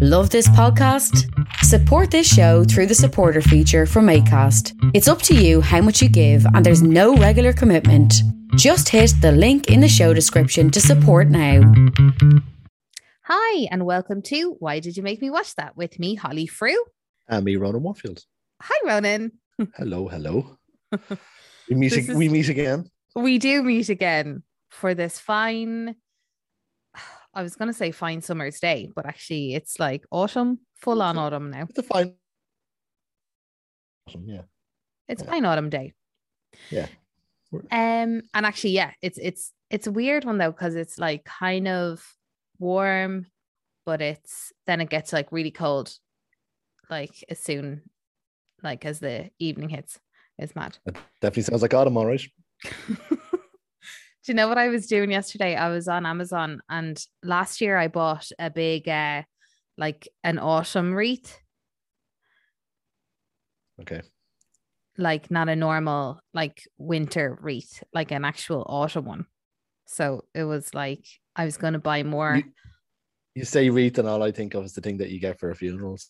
Love this podcast? Support this show through the supporter feature from ACAST. It's up to you how much you give, and there's no regular commitment. Just hit the link in the show description to support now. Hi, and welcome to Why Did You Make Me Watch That with me, Holly Frew. And me, Ronan Warfield. Hi, Ronan. Hello, hello. we meet. This is- We meet again. We do meet again for this fine, I was going to say fine summer's day, but actually it's like autumn, full on autumn now. It's a fine. autumn, Yeah. It's Yeah. fine autumn day. Yeah. Um, and actually, yeah, it's it's it's a weird one though because it's like kind of warm, but it's then it gets like really cold, like as soon, like as the evening hits. It's mad. That definitely sounds like autumn, all right. You know what I was doing yesterday? I was on Amazon and last year I bought a big uh like an autumn wreath, Okay. like not a normal like winter wreath, like an actual autumn one. So it was like I was gonna buy more. You, you say wreath, and all I think of is the thing that you get for funerals.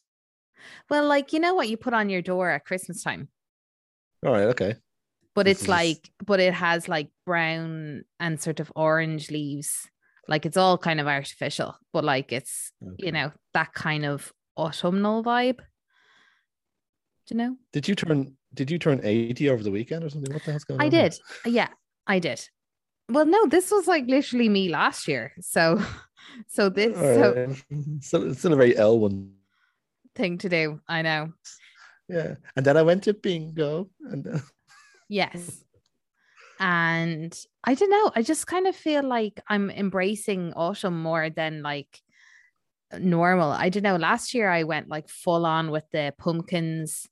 Well, like you know what you put on your door at Christmas time, All right. Okay. But it's like but it has like brown and sort of orange leaves. Like it's all kind of artificial, but like it's okay. you know that kind of autumnal vibe. Do you know? Did you turn? Did you turn eighty over the weekend or something? What the hell's going I on? i did. Yeah, I did. Well, no, this was like literally me last year. So, so this so right. Still, it's still a very L one. thing to do. I know. Yeah. And then I went to bingo, and uh, Yes. And I don't know. I just kind of feel like I'm embracing autumn more than like normal. I don't know. Last year I went like full on with the pumpkins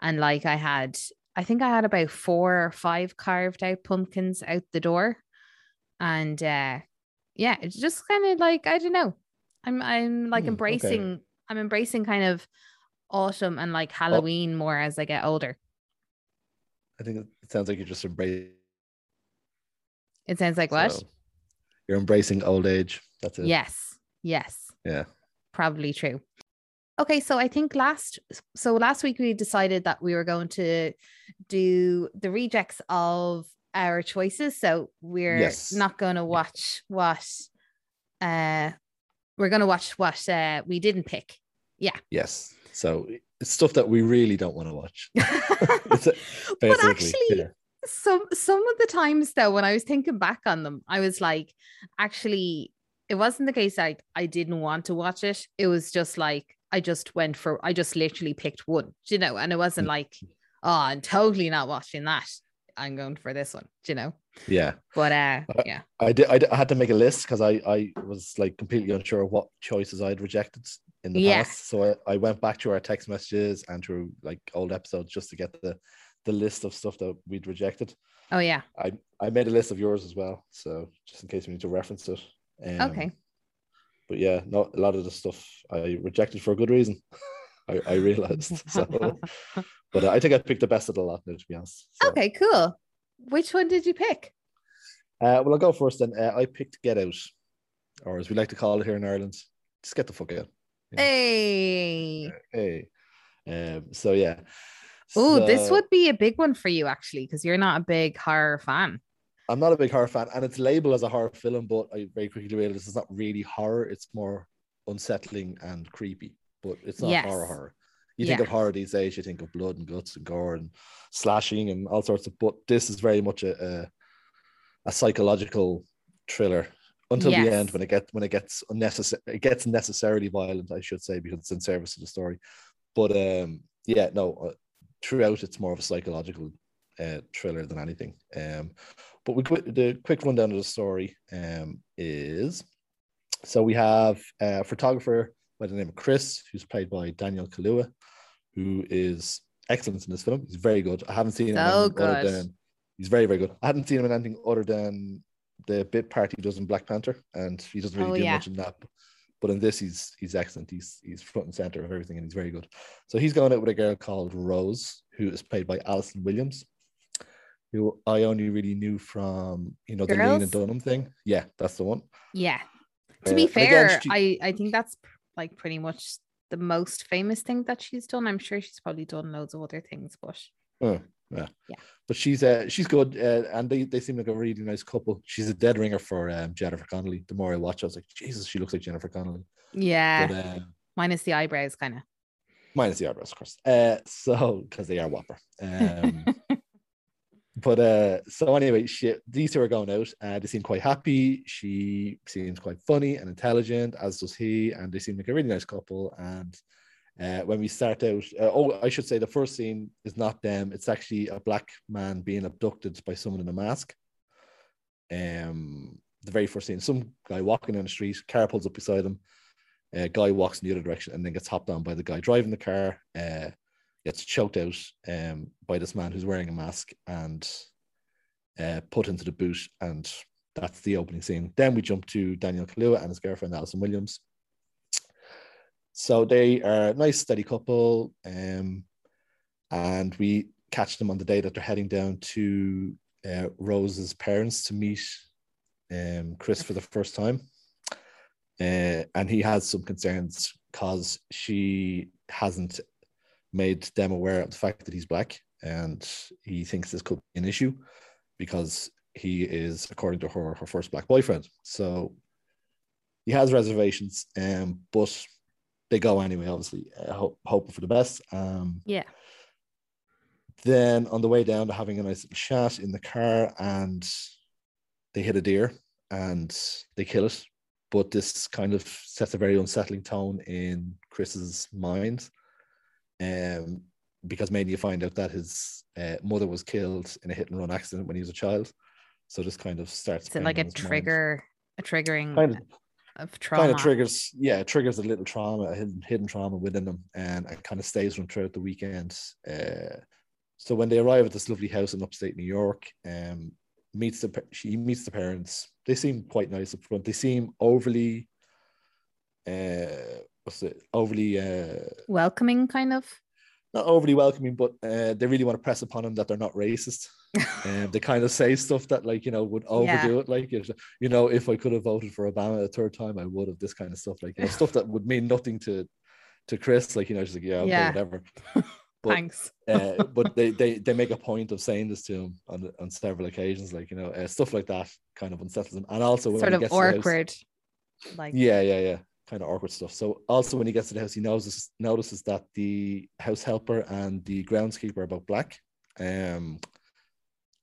and like I had I think I had about four or five carved out pumpkins out the door. And uh yeah, it's just kind of like I don't know. I'm I'm like Hmm, okay. embracing I'm embracing kind of autumn and like Halloween more as I get older. I think it sounds like you're just embracing. It sounds like what? so You're embracing old age. That's it. Yes. Yes. Yeah. Probably true. Okay, so I think last so last week we decided that we were going to do the rejects of our choices. So we're Yes. not going to watch what uh we're going to watch what uh we didn't pick. Yeah. Yes. So it's stuff that we really don't want to watch. But actually yeah. some some of the times though when i was thinking back on them i was like actually it wasn't the case like i didn't want to watch it it was just like i just went for i just literally picked one you know and it wasn't Mm. like oh i'm totally not watching that i'm going for this one you know yeah. but uh yeah I did. I, did- I had to make a list because I I was like completely unsure what choices I'd rejected in the Yeah. past. So I, I went back to our text messages and through like old episodes just to get the the list of stuff that we'd rejected. oh yeah I I made a list of yours as well. So just in case we need to reference it. Um, Okay. But yeah, no, a lot of the stuff I rejected for a good reason. I, I realized. So, but I think I picked the best of the lot now, to be honest. So, okay cool which one did you pick Uh, well, I'll go first then. Uh, I picked Get Out, or as we like to call it here in Ireland, just get the fuck out. Yeah. hey Hey. Um, so yeah. oh this would be a big one for you actually because you're not a big horror fan I'm not a big horror fan, and it's labeled as a horror film, but I very quickly realized it's not really horror. It's more unsettling and creepy, but it's not Yes. horror horror. You think of horror these days, you think of blood and guts and gore and slashing and all sorts of. But this is very much a a, a psychological thriller until the end when it gets when it gets unnecessary. It gets necessarily violent, I should say, because it's in service to the story. But um, yeah, no. Uh, throughout, it's more of a psychological uh, thriller than anything. Um, but we the quick rundown of the story um, is so we have a photographer by the name of Chris, who's played by Daniel Kaluuya, who is excellent in this film. He's very good. I haven't seen him So other good. than he's very very good. I hadn't seen him in anything other than the bit part he does in Black Panther, and he doesn't really Oh, do yeah. much in that. But in this, he's he's excellent. He's he's front and center of everything, and he's very good. So he's going out with a girl called Rose, who is played by Allison Williams, who I only really knew from you know the Lena Girls? Dunham thing. Yeah, that's the one. Yeah. Uh, To be and again, fair, she- I I think that's like pretty much the most famous thing that she's done. I'm sure she's probably done loads of other things, but Oh, yeah. Yeah. But she's uh, she's good, uh, and they, they seem like a really nice couple. She's a dead ringer for um, Jennifer Connelly. The more I watch, I was like, Jesus, she looks like Jennifer Connelly. yeah, But uh, minus the eyebrows, kind of. minus the eyebrows, of course. Uh, so because they are whopper. Um, but uh, so anyway, she, these two are going out. Uh, they seem quite happy. She seems quite funny and intelligent, as does he, and they seem like a really nice couple. And uh, when we start out, uh, oh, I should say the first scene is not them. It's actually a black man being abducted by someone in a mask. Um, the very first scene, some guy walking down the street, car pulls up beside him. A guy walks in the other direction and then gets hopped on by the guy driving the car. Uh, gets choked out um, by this man who's wearing a mask and uh, put into the boot. And that's the opening scene. Then we jump to Daniel Kaluuya and his girlfriend Allison Williams. So they are a nice, steady couple. Um, and we catch them on the day that they're heading down to uh, Rose's parents to meet um, Chris for the first time. Uh, and he has some concerns because she hasn't made them aware of the fact that he's black. And he thinks this could be an issue because he is, according to her, her first black boyfriend. So he has reservations, um, but they go anyway, obviously, uh, hope, hoping for the best. Um, Yeah. then on the way down, they're having a nice little chat in the car and they hit a deer and they kill it. But this kind of sets a very unsettling tone in Chris's mind. Um, because mainly you find out that his uh, mother was killed in a hit and run accident when he was a child. So this kind of starts. Is it like a his mind. trigger, a triggering Kind of, of trauma? kind of triggers, yeah, it triggers a little trauma, a hidden, hidden trauma within them, and it kind of stays with them throughout the weekend. Uh, so when they arrive at this lovely house in upstate New York, um, meets the she meets the parents. They seem quite nice up front. They seem overly, uh, what's it? Overly, uh, Welcoming, kind of. not overly welcoming, but uh, they really want to press upon them that they're not racist. And they kind of say stuff that, like, you know, would overdo it. Like, you you know, if I could have voted for Obama a third time, I would have. This kind of stuff, like, you know, stuff that would mean nothing to to Chris. Like, you know, she's like, yeah, okay, Yeah. whatever. But, Thanks. uh, but they, they they make a point of saying this to him on on several occasions, like you know, uh, stuff like that kind of unsettles him. And also when Sort he of gets to the house- awkward. Like, yeah, yeah, yeah. Kind of awkward stuff. So also when he gets to the house, he notices notices that the house helper and the groundskeeper are both black. Um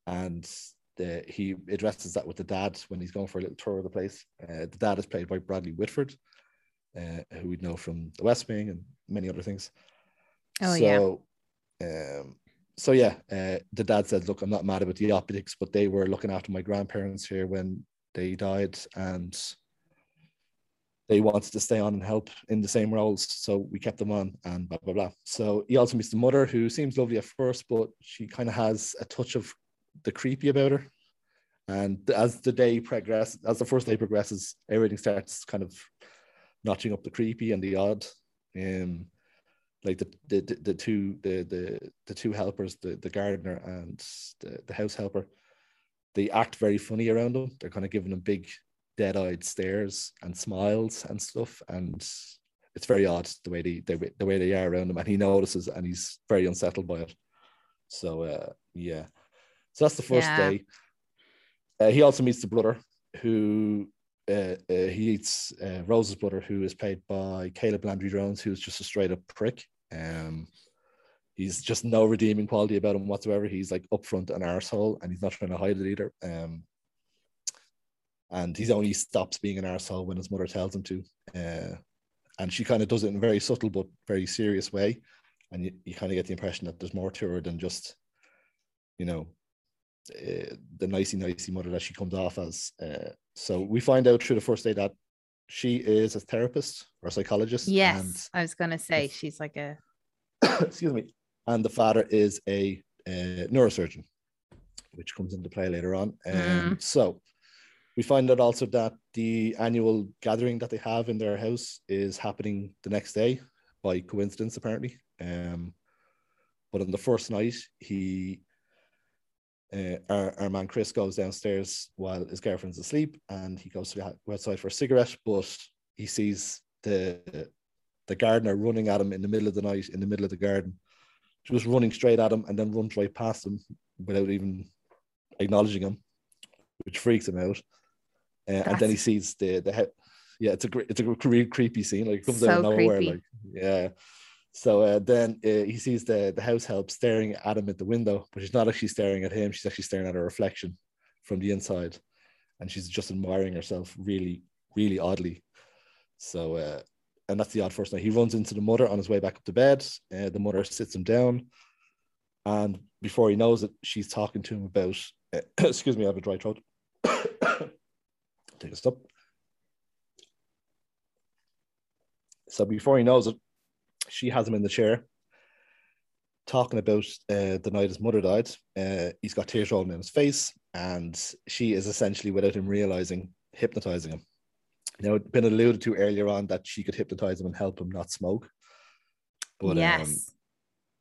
and the, he addresses that with the dad when he's going for a little tour of the place. Uh, the dad is played by Bradley Whitford, uh, who we know from The West Wing and many other things. Oh, yeah. so, Um, so yeah, uh, the dad said, "Look, I'm not mad about the optics, but they were looking after my grandparents here when they died, and they wanted to stay on and help in the same roles, so we kept them on." And blah blah blah. So he also meets the mother, who seems lovely at first, but she kind of has a touch of the creepy about her. And as the day progresses, as the first day progresses, everything starts kind of notching up the creepy and the odd. Um, like the the, the, the two the, the the two helpers, the, the gardener and the, the house helper, they act very funny around them. They're kind of giving them big dead-eyed stares and smiles and stuff. And it's very odd the way they, they the way they are around him. And he notices and he's very unsettled by it. So uh yeah. So that's the first Yeah. day. Uh, he also meets the brother who uh, uh, he eats uh, Rose's brother, who is played by Caleb Landry Jones, who's just a straight up prick. Um, he's just no redeeming quality about him whatsoever. He's like upfront an arsehole and he's not trying to hide it either. Um, and he only stops being an arsehole when his mother tells him to. Uh, and she kind of does it in a very subtle but very serious way. And you, you kind of get the impression that there's more to her than just, you know, uh, the nicey nicey mother that she comes off as. Uh, so we find out through the first day that she is a therapist or a psychologist. Yes, I was gonna say Yes. she's like a excuse me. And the father is a, uh neurosurgeon, which comes into play later on. Um, Mm. So we find out also that the annual gathering that they have in their house is happening the next day by coincidence, apparently. Um, but on the first night, he uh, our, our man Chris goes downstairs while his girlfriend's asleep and he goes to the, outside for a cigarette, but he sees the the gardener running at him in the middle of the night in the middle of the garden, just running straight at him and then runs right past him without even acknowledging him, which freaks him out. Uh, and then he sees the the he- yeah, it's a great, it's a really creepy scene. Like it comes So out of nowhere. creepy. Like yeah. So uh, then uh, he sees the the house help staring at him at the window, but she's not actually staring at him. She's actually staring at her reflection from the inside, and she's just admiring herself really, really oddly. So, uh, and that's the odd first night. He runs into the mother on his way back up to bed. Uh, the mother sits him down, and before he knows it, she's talking to him about. Excuse me, I have a dry throat. Take a stop. So before he knows it, she has him in the chair, talking about uh, the night his mother died. Uh, he's got tears rolling in his face, and she is essentially, without him realizing, hypnotizing him. Now, it's been alluded to earlier on that she could hypnotize him and help him not smoke. But um, yes.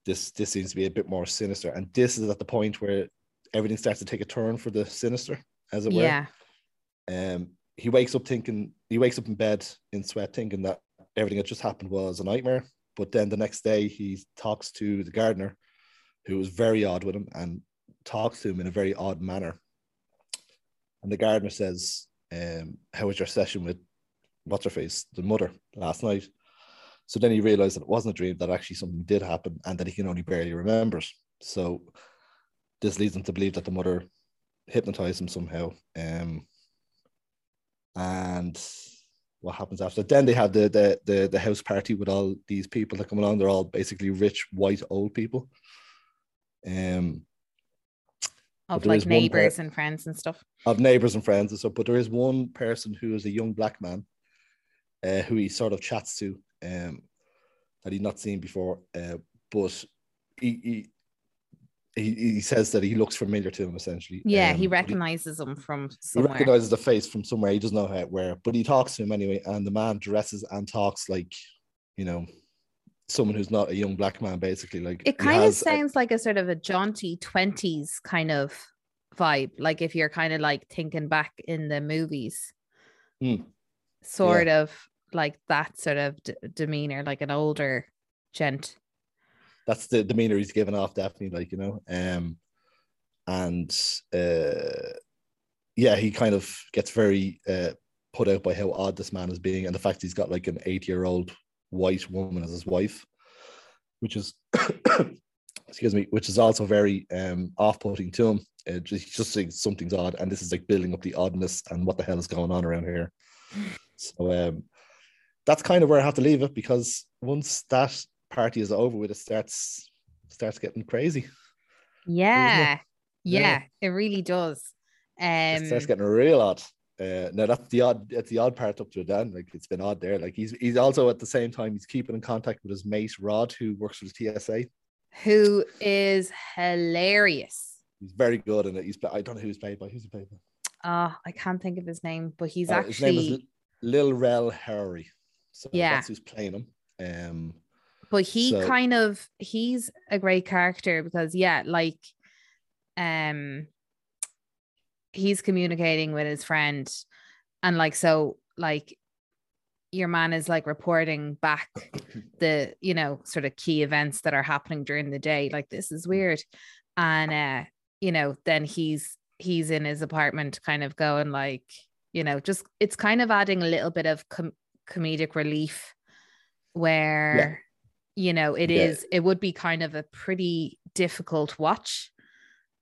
this this seems to be a bit more sinister, and this is at the point where everything starts to take a turn for the sinister, as it were. yeah. Um, he wakes up thinking he wakes up in bed in sweat, thinking that everything that just happened was a nightmare. But then the next day, he talks to the gardener, who was very odd with him, and talks to him in a very odd manner. And the gardener says, um, "How was your session with what's her face, the mother, last night?" So then he realized that it wasn't a dream; that actually something did happen, and that he can only barely remember. So this leads him to believe that the mother hypnotized him somehow. Um, and what happens after? Then they have the, the the the house party with all these people that come along. They're all basically rich white old people. Um, Of like one per- neighbors and friends and stuff. of neighbors and friends and stuff. But there is one person who is a young black man, uh, who he sort of chats to, um, that he'd not seen before. Uh, but he, he he he says that he looks familiar to him essentially. Yeah, Um, he recognizes him from he recognizes the face from somewhere. He doesn't know how where, but he talks to him anyway. And the man dresses and talks like, you know, someone who's not a young black man, basically. Like It kind of has a- sounds like a sort of a jaunty 20s kind of vibe. Like if you're kind of like thinking back in the movies, Hmm. sort of like that sort of d- demeanor, like an older gent. That's the demeanor he's given off, definitely. Like you know, um, and uh, yeah, he kind of gets very uh put out by how odd this man is being, and the fact he's got like an eight-year-old white woman as his wife, which is. excuse me, which is also very um off-putting to him. Uh, just, just think something's odd, and this is like building up the oddness and what the hell is going on around here. So um, that's kind of where I have to leave it because once that party is over with, it starts starts getting crazy. Yeah. Yeah. Yeah, it really does. it starts Um getting real odd. Uh, now that's the odd. That's the odd part up to. Then, like it's been odd there. Like he's he's also at the same time he's keeping in contact with his mate Rod, who works for the TSA. who is hilarious. He's very good in it. He's I don't know who he's played by. Who's he played by? Ah, I can't think of his name, but he's Uh, his name is actually Lil Rel Howery. So Yeah. that's who's playing him. Um, but he So- kind of he's a great character because yeah like um he's communicating with his friend and like so like your man is like reporting back the you know sort of key events that are happening during the day like this is weird. And uh you know then he's he's in his apartment kind of going like you know just it's kind of adding a little bit of com- comedic relief where you know it Yeah. is it would be kind of a pretty difficult watch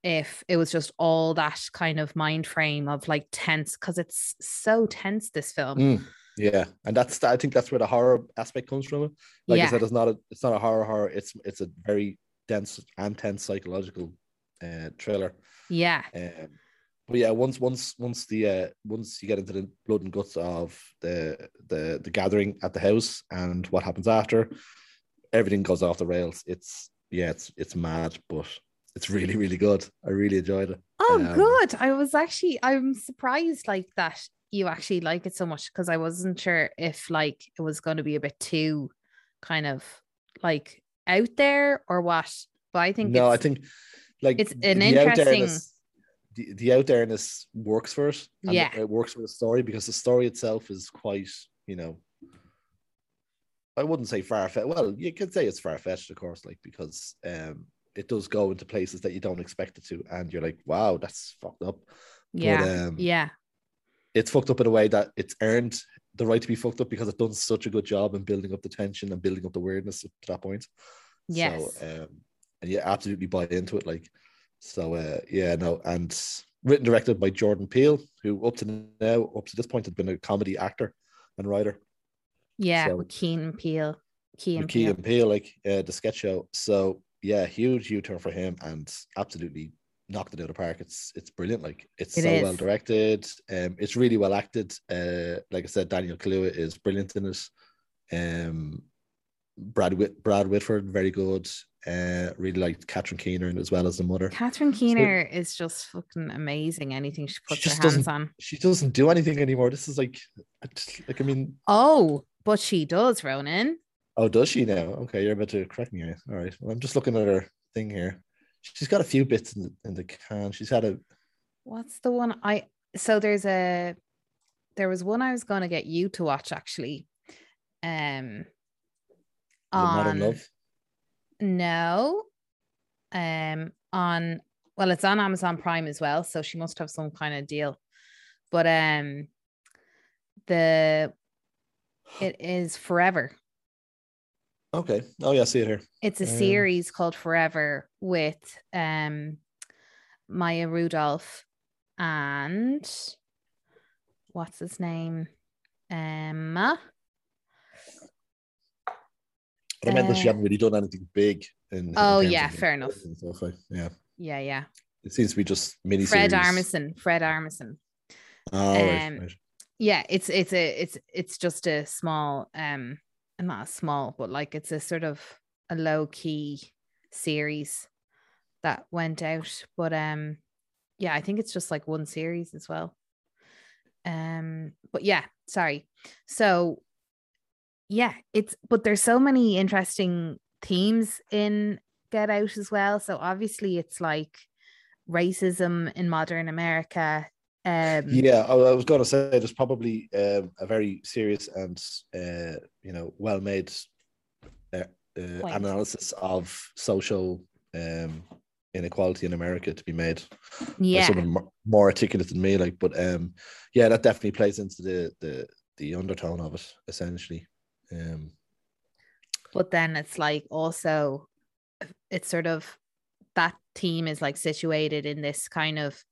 if it was just all that kind of mind frame of like tense because it's so tense this film Mm, yeah, and that's I think that's where the horror aspect comes from. Like Yeah. I said, it's not a it's not a horror horror. It's it's a very dense and tense psychological uh, thriller. yeah Um, but yeah, once once once the uh, once you get into the blood and guts of the the the gathering at the house and what happens after, everything goes off the rails. It's yeah, it's it's mad, but it's really really good. I really enjoyed it. oh Um, good i was actually i'm surprised like that you actually like it so much because i wasn't sure if like it was going to be a bit too kind of like out there or what but i think no, I think like it's an interesting. the The, out thereness works for it. Yeah. it works for the story because the story itself is quite, you know, I wouldn't say far fetched. Well, you could say it's far fetched, of course, like because um, it does go into places that you don't expect it to, and you're like, wow, that's fucked up. Yeah. But, um, yeah. it's fucked up in a way that it's earned the right to be fucked up because it's done such a good job in building up the tension and building up the weirdness to that point. Yes. So, um, and you absolutely buy into it. Like, so, uh, yeah, no. And written directed by Jordan Peele, who up to now, up to this point, had been a comedy actor and writer. Yeah. so- Keen Peel. Key and Key Peele. and Peele, like uh, the sketch show. So, yeah, huge U turn for him and absolutely knocked it out of the park. It's it's brilliant. Like it's It so is. well directed. Um, it's really well acted. Uh, like I said, Daniel Kaluuya is brilliant in it. Um, Brad Whit- Brad Whitford, very good. Uh, really liked Catherine Keener as well as the mother. Catherine Keener is just fucking amazing. Anything she puts her hands on. She doesn't do anything anymore. This is like, like I mean, Oh, but she does, Ronan. oh, does she now? Okay, you're about to correct me. All right. Well, I'm just looking at her thing here. She's got a few bits in the, in the can. She's had a What's the one I so there's a there was one I was gonna get you to watch actually. Um The Modern on Love. no. Um on well it's on Amazon Prime as well, so she must have some kind of deal. But um the it is forever. Okay. Oh yeah, I see it here. It's a Um, series called Forever with um Maya Rudolph and what's his name? Emma. But I meant that she Uh, hadn't really done anything big. In, in Oh, terms yeah, fair enough. and stuff, like, yeah, Yeah, yeah. it seems to be just mini. Fred Armisen. Fred Armisen. Oh, right, Um, right. Yeah, it's it's a it's it's just a small um not a small, but like it's a sort of a low key series that went out. But um yeah, I think it's just like one series as well. Um, but yeah, sorry. So yeah, it's but there's so many interesting themes in Get Out as well. So obviously it's like racism in modern America. Um Yeah, I, I was going to say there's probably um, a very serious and uh, you know well made uh, uh, analysis of social um, inequality in America to be made yeah. someone more, more articulate than me. Like, but um, yeah, that definitely plays into the the the undertone of it essentially. Um, but then it's like also it's sort of that team is like situated in this kind of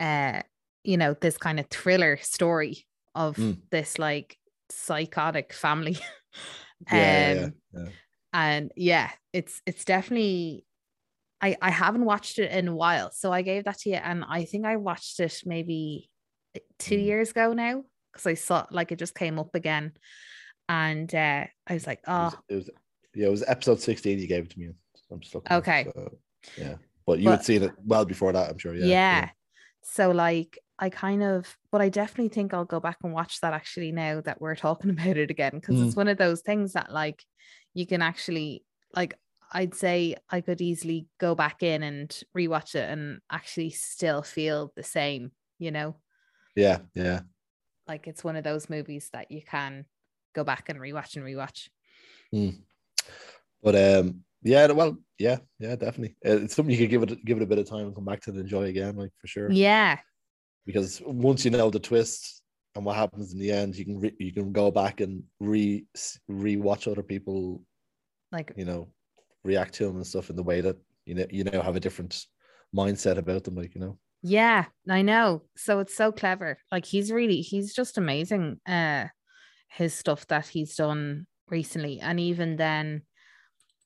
uh you know this kind of thriller story of Mm. this like psychotic family yeah, yeah, um yeah. and yeah it's it's definitely i i haven't watched it in a while so i gave that to you and i think i watched it maybe two Mm. years ago now because i saw like it just came up again and uh i was like It was, oh it was yeah, it was episode sixteen. You gave it to me. I'm looking. Okay. so, yeah, but you But- had seen it well before that. I'm sure. Yeah. yeah, so like i kind of but i definitely think i'll go back and watch that actually now that we're talking about it again because Mm. it's one of those things that like you can actually like i'd say i could easily go back in and rewatch it and actually still feel the same you know Yeah. Yeah. like it's one of those movies that you can go back and rewatch and rewatch But um, yeah. Well, yeah, yeah, definitely. Uh, It's something you could give it give it a bit of time and come back to and enjoy again, like for sure. yeah Because once you know the twist and what happens in the end, you can re- you can go back and re rewatch other people, like you know, react to them and stuff in the way that you know you now have a different mindset about them, like you know. Yeah, I know. So it's so clever. Like he's really he's just amazing uh his stuff that he's done recently and even then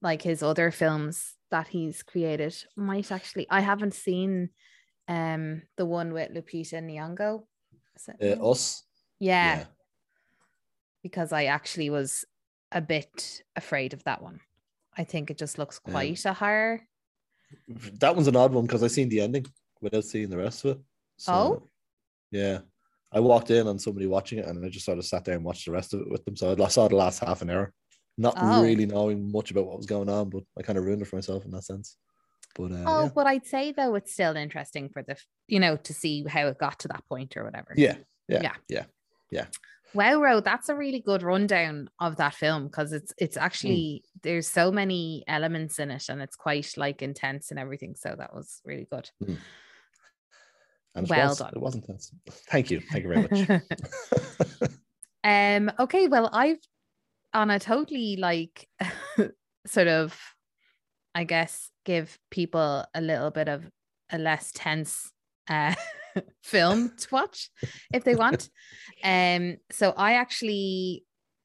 like his other films that he's created might actually I haven't seen um the one with Lupita Nyong'o. Uh, us, yeah, because I actually was a bit afraid of that one. I think it just looks Yeah. quite a horror. that one's an odd one because I seen the ending without seeing the rest of it. So, Oh? yeah. I walked in on somebody watching it and I just sort of sat there and watched the rest of it with them. So I saw the last half an hour, not Oh. really knowing much about what was going on, but I kind of ruined it for myself in that sense. But uh, Oh, yeah. but I'd say though it's still interesting for the you know to see how it got to that point or whatever. yeah, yeah, Yeah. yeah, yeah. Wow, Ro, that's a really good rundown of that film because it's it's actually there's so many elements in it and it's quite like intense and everything. So that was really good. And Well was- done. It wasn't that. Thank you. Thank you very much. um okay, well I've on a totally like sort of I guess give people a little bit of a less tense uh film to watch if they want. Um so I actually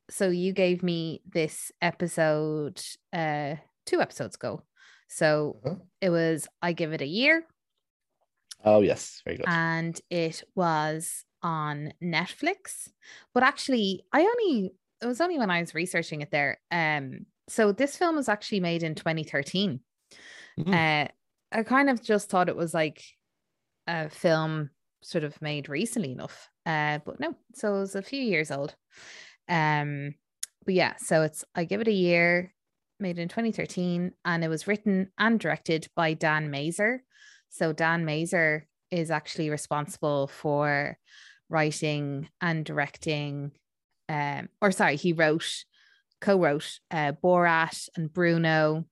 so you gave me this episode uh two episodes ago. So Uh-huh. it was I give it a year oh yes, very good. and it was on Netflix. But actually, I only it was only when I was researching it there. Um, so this film was actually made in 2013. Mm. Uh, I kind of just thought it was like a film sort of made recently enough. Uh, but no, so it was a few years old. Um, but yeah, so it's I give it a year, made in 2013, and it was written and directed by Dan Mazer. So Dan Mazer is actually responsible for writing and directing, um, or sorry, he wrote, co-wrote uh, Borat and Bruno.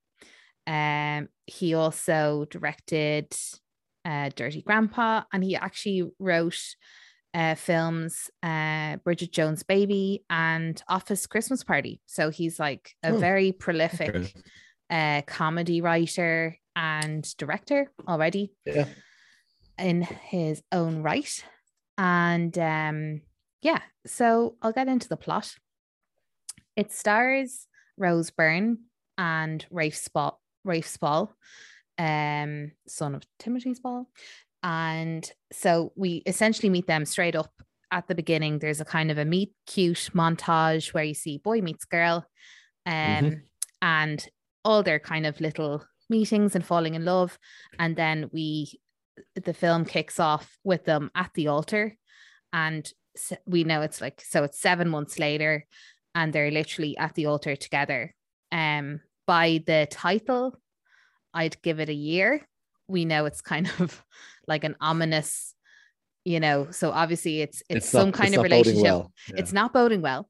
Um, he also directed uh, Dirty Grandpa, and he actually wrote uh, films uh, Bridget Jones' Baby and Office Christmas Party. So he's like a Oh, very prolific Okay. uh, comedy writer and director already Yeah. in his own right. And um, yeah, so I'll get into the plot. It stars Rose Byrne and Rafe Spall, Rafe Spall, um, son of Timothy Spall. And so we essentially meet them straight up at the beginning. There's a kind of a meet cute montage where you see boy meets girl, um, Mhm. and all their kind of little meetings and falling in love. And then we, the film kicks off with them at the altar, and we know it's like so it's seven months later, and they're literally at the altar together. Um, by the title, I'd give it a year. We know it's kind of like an ominous, you know. So obviously, it's it's, some not- kind it's of relationship. well. Yeah. It's not boding well.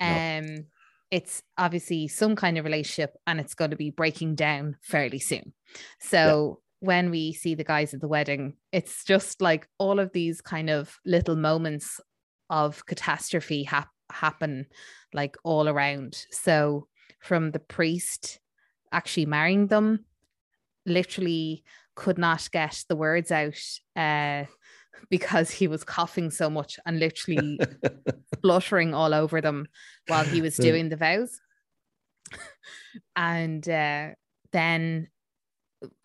No. Um, it's obviously some kind of relationship, and it's going to be breaking down fairly soon. So when we see the guys at the wedding, it's just like all of these kind of little moments of catastrophe hap- happen like all around. So from the priest actually marrying them, literally could not get the words out uh, because he was coughing so much and literally spluttering all over them while he was doing the vows. and uh, then,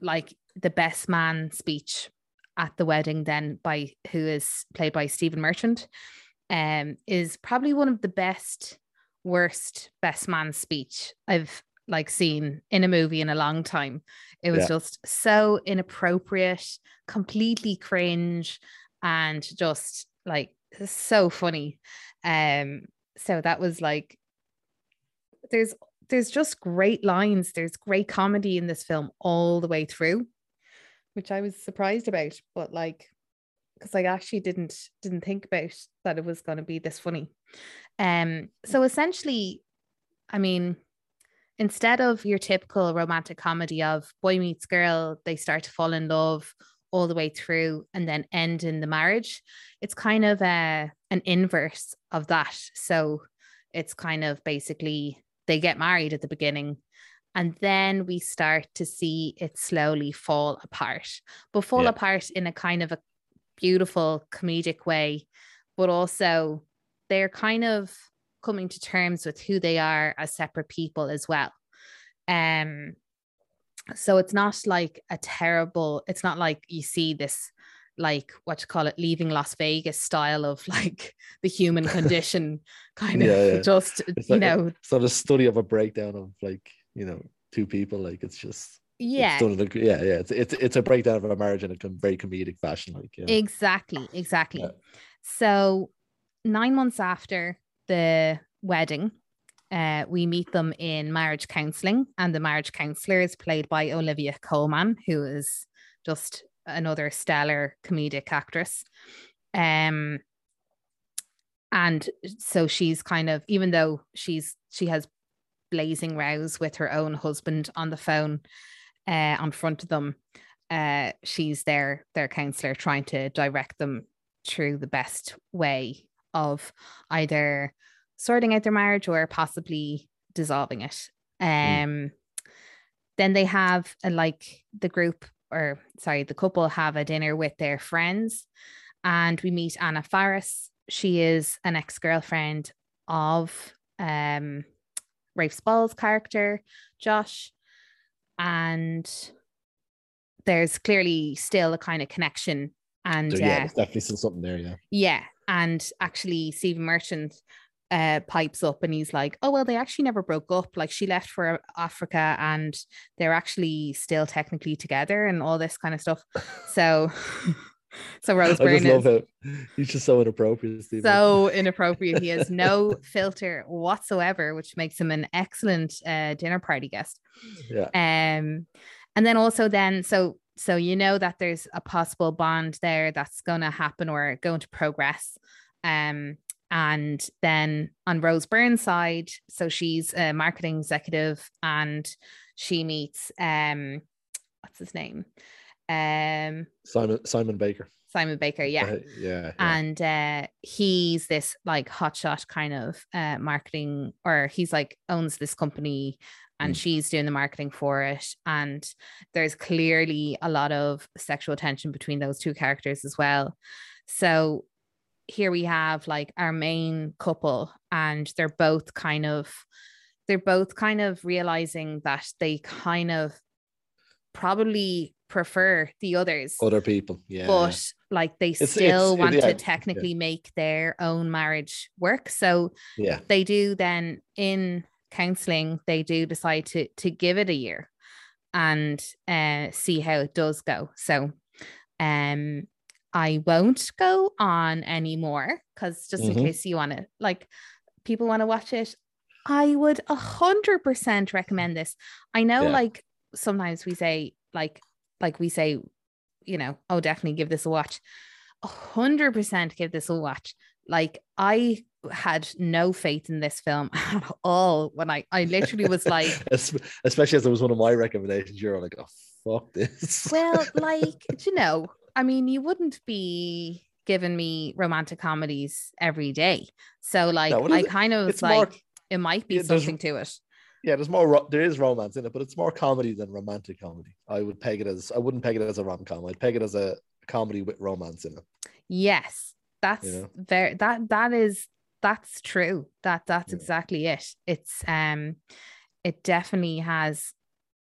like the best man speech at the wedding, then by who is played by Stephen Merchant, um, is probably one of the best, worst best man speech I've like seen in a movie in a long time. It was Yeah. just so inappropriate, completely cringe, and just like so funny. Um, so that was like there's there's just great lines, there's great comedy in this film all the way through, which I was surprised about, but like because I actually didn't didn't think about that it was going to be this funny. Um, so essentially, I mean, instead of your typical romantic comedy of boy meets girl, they start to fall in love all the way through and then end in the marriage, it's kind of a an inverse of that. So it's kind of basically they get married at the beginning and then we start to see it slowly fall apart, but fall Yeah. apart in a kind of a beautiful comedic way, but also they're kind of coming to terms with who they are as separate people as well. Um, so it's not like a terrible, it's not like you see this like what you call it, leaving Las Vegas style of like the human condition kind of Yeah, yeah. just you like a- know, It's not a study of a breakdown of like you know two people. Like it's just yeah. in a, yeah yeah. It's, it's it's a breakdown of a marriage in a very comedic fashion. Like yeah. Exactly, exactly. Yeah. So, nine months after the wedding, uh, we meet them in marriage counseling, and the marriage counselor is played by Olivia Colman, who is just another stellar comedic actress. Um, and so she's kind of even though she's she has blazing rows with her own husband on the phone uh, on front of them uh, she's their their counselor trying to direct them through the best way of either sorting out their marriage or possibly dissolving it um mm. then they have a, like the group or sorry the couple have a dinner with their friends and we meet anna faris she is an ex-girlfriend of um Rafe Spall's character, Josh. And there's clearly still a kind of connection. And so, yeah, uh, there's definitely still something there, yeah. Yeah. And actually, Stephen Merchant uh, pipes up and he's like, Oh, well, they actually never broke up. Like she left for Africa and they're actually still technically together and all this kind of stuff. So So Rose Byrne I just love it. He's just so inappropriate. Stephen. So inappropriate. He has no filter whatsoever, which makes him an excellent uh, dinner party guest. Yeah. Um, and then also then so so you know that there's a possible bond there that's going to happen or going to progress. Um, and then on Rose Byrne's side, so she's a marketing executive and she meets um, what's his name? Um, Simon Simon Baker. Simon Baker, yeah. Uh, yeah, yeah, And uh, he's this like hotshot kind of uh, marketing, or he's like owns this company and mm. she's doing the marketing for it. And there's clearly a lot of sexual tension between those two characters as well. So here we have like our main couple, and they're both kind of they're both kind of realizing that they kind of probably prefer the others other people yeah but like they it's, still it's, want yeah, to technically yeah. make their own marriage work so yeah they do then in counseling they do decide to to give it a year and uh see how it does go so um i won't go on anymore because just mm-hmm. in case you want to like people want to watch it i would a hundred percent recommend this i know yeah. like sometimes we say like like we say, you know, oh, definitely give this a watch. A hundred percent give this a watch. Like I had no faith in this film at all when I I literally was like especially as it was one of my recommendations you're like oh fuck this well like you know I mean you wouldn't be giving me romantic comedies every day so like no, I kind of it's like more, it might be something to it yeah, there's more. There is romance in it, but it's more comedy than romantic comedy. I would peg it as. I wouldn't peg it as a rom com. I'd peg it as a comedy with romance in it. Yes, that's you know? very that that is that's true. That that's yeah. exactly it. It's um, it definitely has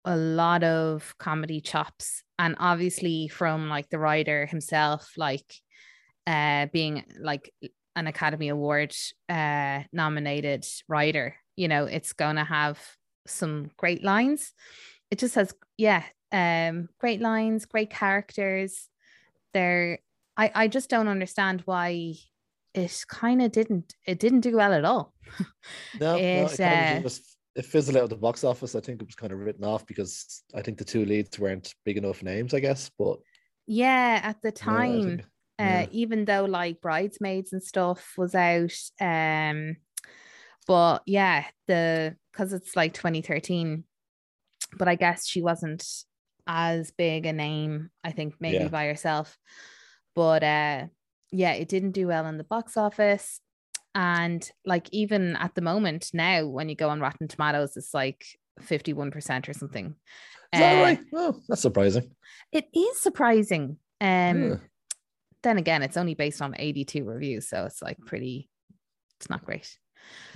a lot of comedy chops, and obviously from like the writer himself, like uh, being like an Academy Award uh nominated writer you know it's going to have some great lines. It just has yeah um great lines great characters. There i i just don't understand why it kind of didn't it didn't do well at all. No, it, no, it, uh, it fizzled out of the box office. I think it was kind of written off because i think the two leads weren't big enough names i guess but yeah at the time think, yeah. uh, even though like bridesmaids and stuff was out um but yeah, the because it's like 2013, but I guess she wasn't as big a name, I think maybe yeah. by herself. But uh yeah, it didn't do well in the box office. And like even at the moment now, when you go on Rotten Tomatoes, it's like 51% or something. Is that uh, right? Oh, that's surprising. It is surprising. Um yeah. then again, it's only based on 82 reviews, so it's like pretty it's not great.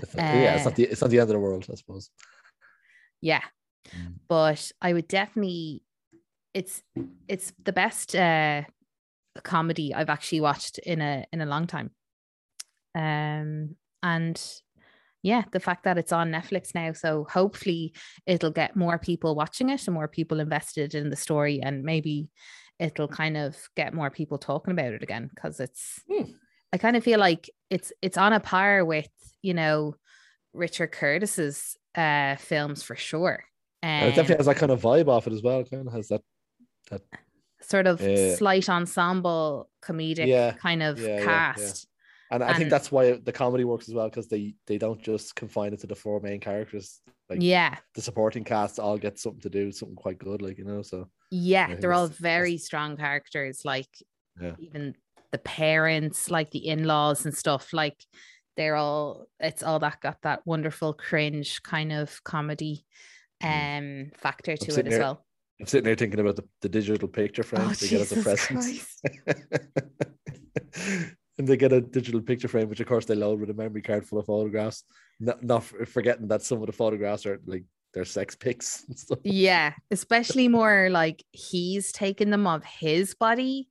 Uh, yeah, it's not the it's not the end of the world, I suppose. Yeah, mm. but I would definitely. It's it's the best uh, comedy I've actually watched in a in a long time. Um, and yeah, the fact that it's on Netflix now, so hopefully it'll get more people watching it and more people invested in the story, and maybe it'll kind of get more people talking about it again because it's. Hmm. I kind of feel like it's it's on a par with you know Richard Curtis's uh films for sure. Um, it definitely has that kind of vibe off it as well. It kind of has that that sort of uh, slight ensemble comedic yeah, kind of yeah, cast. And I think that's why the comedy works as well because they they don't just confine it to the four main characters. Like yeah, the supporting cast all get something to do, something quite good, like you know. So yeah, they're all very strong characters. Like Yeah. even the parents, like the in-laws and stuff. Like they're all. It's all that got that wonderful cringe kind of comedy um factor to it as well. I'm sitting there thinking about the, the digital picture frame Oh, they get as a present. And they get a digital picture frame, which of course they load with a memory card full of photographs. Not, not forgetting that some of the photographs are like their sex pics and stuff. Yeah, especially more like he's taken them of his body,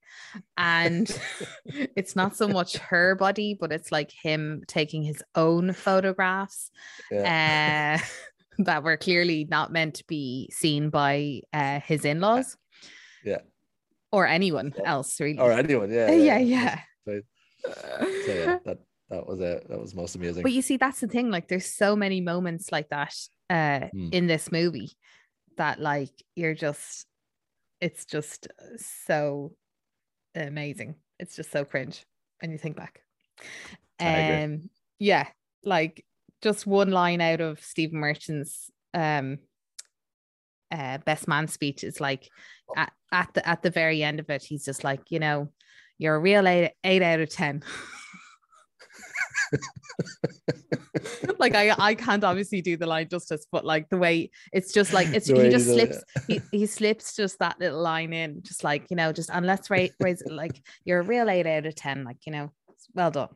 and it's not so much her body, but it's like him taking his own photographs Yeah. uh, that were clearly not meant to be seen by uh, his in laws. Yeah. Or anyone else, really. or anyone, yeah. Uh, yeah, yeah. So, so yeah, that that was uh, that was most amazing. But you see, that's the thing. Like, there's so many moments like that uh, Hmm. in this movie that, like, you're just, it's just so amazing. It's just so cringe when you think back. Um, yeah, like just one line out of Stephen Merchant's um uh best man speech is like at, at the at the very end of it, he's just like, you know, you're a real eight, eight out of ten. like I I can't obviously do the line justice, but like the way it's just like it's he just do it, slips he, he slips just that little line in, just like you know, just and let's rate raise like you're a real eight out of ten, like you know, well done.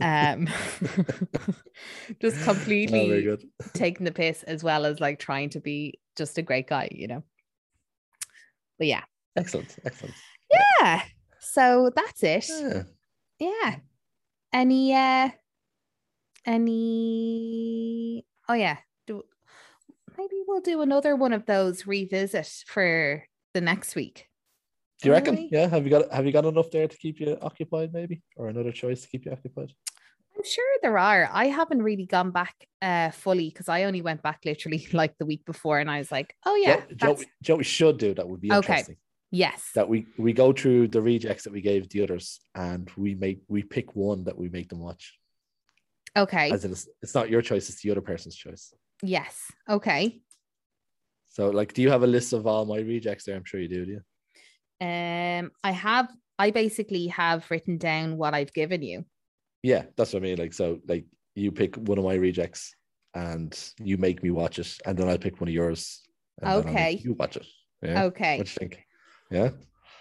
Um just Oh, completely good. taking the piss as well as like trying to be just a great guy, you know. But yeah, Excellent, excellent. yeah. So that's it. Yeah. Yeah. Any uh any oh yeah. Do maybe we'll do another one of those revisit for the next week. Do you reckon? Yeah. Have you got have you got enough there to keep you occupied, maybe, or another choice to keep you occupied? I'm sure there are. I haven't really gone back uh fully because I only went back literally like the week before and I was like, oh yeah, Joe, Joe, Joe, we should do that. Would be Okay. interesting. Yes. That we we go through the rejects that we gave the others, and we make we pick one that we make them watch. Okay. As in, it's, it's not your choice; it's the other person's choice. Yes. Okay. So, like, do you have a list of all my rejects there? I'm sure you do. Do you? Um, I have. I basically have written down what I've given you. Yeah, that's what I mean. Like, so, like, you pick one of my rejects, and you make me watch it, and then I pick one of yours. and then I'll make Okay. you watch it. Yeah. Okay. What do you think? Yeah.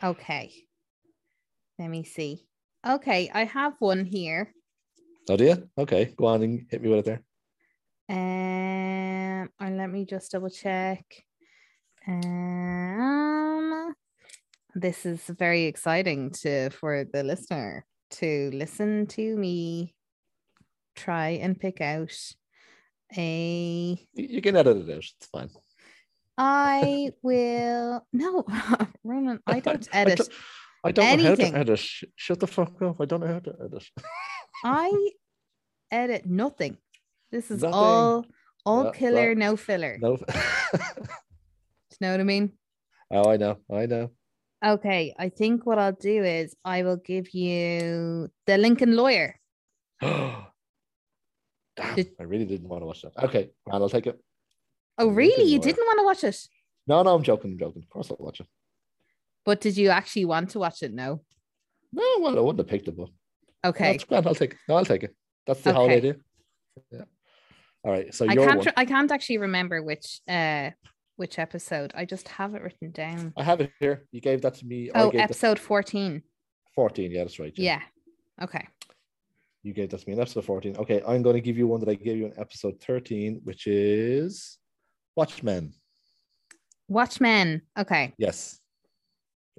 Okay. Let me see. Okay, I have one here. Oh, do you? Okay, go on and hit me with it there. Um, and let me just double check. Um, this is very exciting to for the listener to listen to me try and pick out a You you can edit it out. It's fine. I will no Ronan, I don't I edit. don't- I don't know how to edit. Shut the fuck up. I don't know how to edit. I edit nothing. This is Nothing. all all Yeah, killer, well, no filler. no. You know what I mean? oh, I know. I know. Okay, I think what I'll do is I will give you the Lincoln Lawyer. Damn, Did- I really didn't want to watch that. Okay, man, I'll take it. Oh, really? You didn't want to watch it, No, no, I'm joking. I'm joking. Of course, I'll watch it. but did you actually want to watch it? No. No, well, I wouldn't have picked it, but Okay. that's grand. I'll take it. No, I'll take it. That's the Okay. whole idea. Yeah. All right. So I can't. one. I can't actually remember which uh which episode. I just have it written down. I have it here. You gave that to me. Oh, episode fourteen. 14. Yeah, that's right. Yeah. Okay. You gave that to me in episode 14. Okay, I'm going to give you one that I gave you in episode 13, which is Watchmen. Watchmen. Okay. Yes.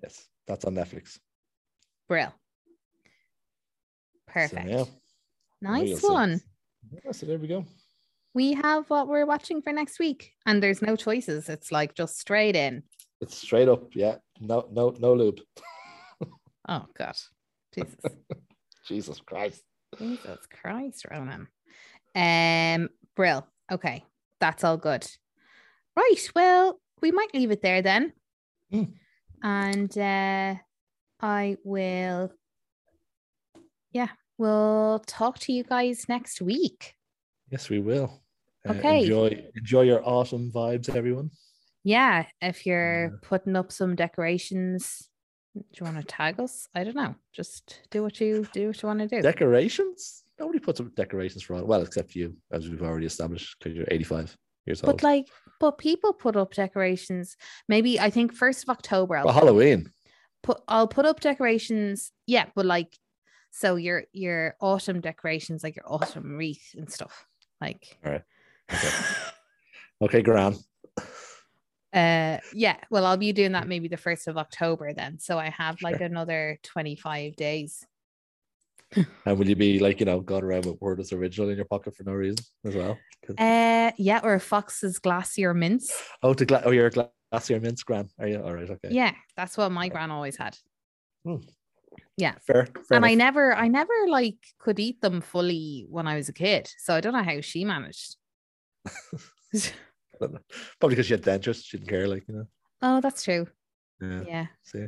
Yes, that's on Netflix. Brill. So, Perfect. yeah. nice see. one. Yeah, so there we go. We have what we're watching for next week, and there's no choices. It's like just straight in. It's straight up. Yeah. No, no, no loop. Oh God, Jesus, Jesus Christ. Jesus Christ, Ronan. Um, Brill. Okay, that's all good. Right. Well, we might leave it there then, Hmm. and uh, I will. Yeah, we'll talk to you guys next week. Yes, we will. Uh, Okay. enjoy enjoy your autumn vibes, everyone. Yeah, if you're Yeah. putting up some decorations, do you want to tag us? I don't know. Just do what you do what you want to do. Decorations? Nobody puts up decorations for all. Well, except you, as we've already established, because you're 85 years old. but like, but people put up decorations. Maybe I think first of October. I'll Halloween. put I'll put up decorations. Yeah, but like, so your your autumn decorations, like your autumn wreath and stuff. Like, All right. Okay. Okay, Gran. uh, yeah. Well, I'll be doing that maybe the first of October then. So I have like another twenty five days. And will you be like, you know, going around with Werther's Original in your pocket for no reason as well? Uh, yeah, or Fox's glacier mints. oh, to gla- oh, you're a glacier mince, Gran. Are you? All right. Okay. Yeah, that's what my gran always had. Hmm. Yeah, Fair. fair and I never, I never like could eat them fully when I was a kid. So I don't know how she managed. I don't know. Probably because she had dentures. She didn't care, like, you know. oh, that's true. Yeah. Yeah. See.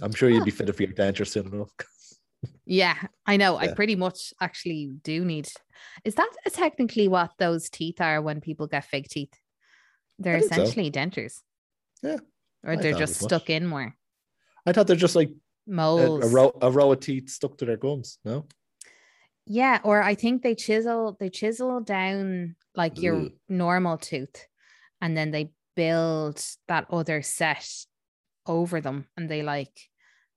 I'm sure you'd be fitted for your dentures soon enough. Yeah, I know. I pretty much actually do need. Is that technically what those teeth are when people get fake teeth? They're think so. essentially dentures. Yeah, Or I they're just stuck in more I thought they're just like a, moles. a row a row of teeth stuck to their gums. No. Yeah, or I think they chisel they chisel down like your normal tooth and then they build that other set over them and they like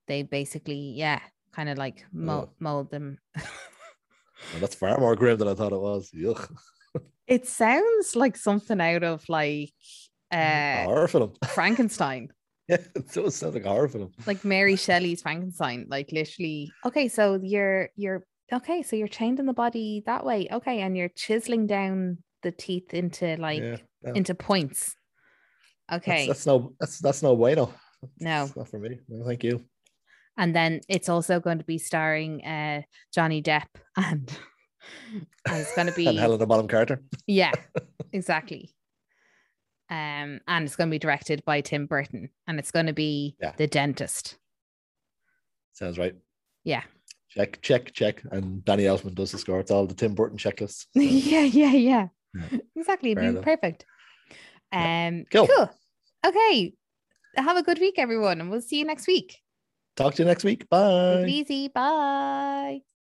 they basically yeah, kind of like mo- Ugh. mold them. Well, that's far more grim than I thought it was. Yuck. it sounds like something out of like a uh horror film. Frankenstein. yeah, it does sound like a horror film. Like Mary Shelley's Frankenstein. Like literally okay, so you're you're okay, so you're chained in the body that way. Okay, and you're chiseling down the teeth into like yeah, no, into points. that's, Okay. that's no that's that's no bueno. No. That's not for me. No, thank you. And then it's also going to be starring uh Johnny Depp and, it's going to be And Helena Bonham Carter. yeah, exactly. Um and it's going to be directed by Tim Burton and it's going to be Yeah. The Dentist. Sounds right. Yeah. Check, check, check. And Danny Elfman does the score. It's all the Tim Burton checklist. So, yeah, yeah, yeah. Yeah. Exactly. Perfect. Yeah. Um Cool. cool. Okay. Have a good week, everyone, and we'll see you next week. Talk to you next week. Bye. Take it easy. Bye.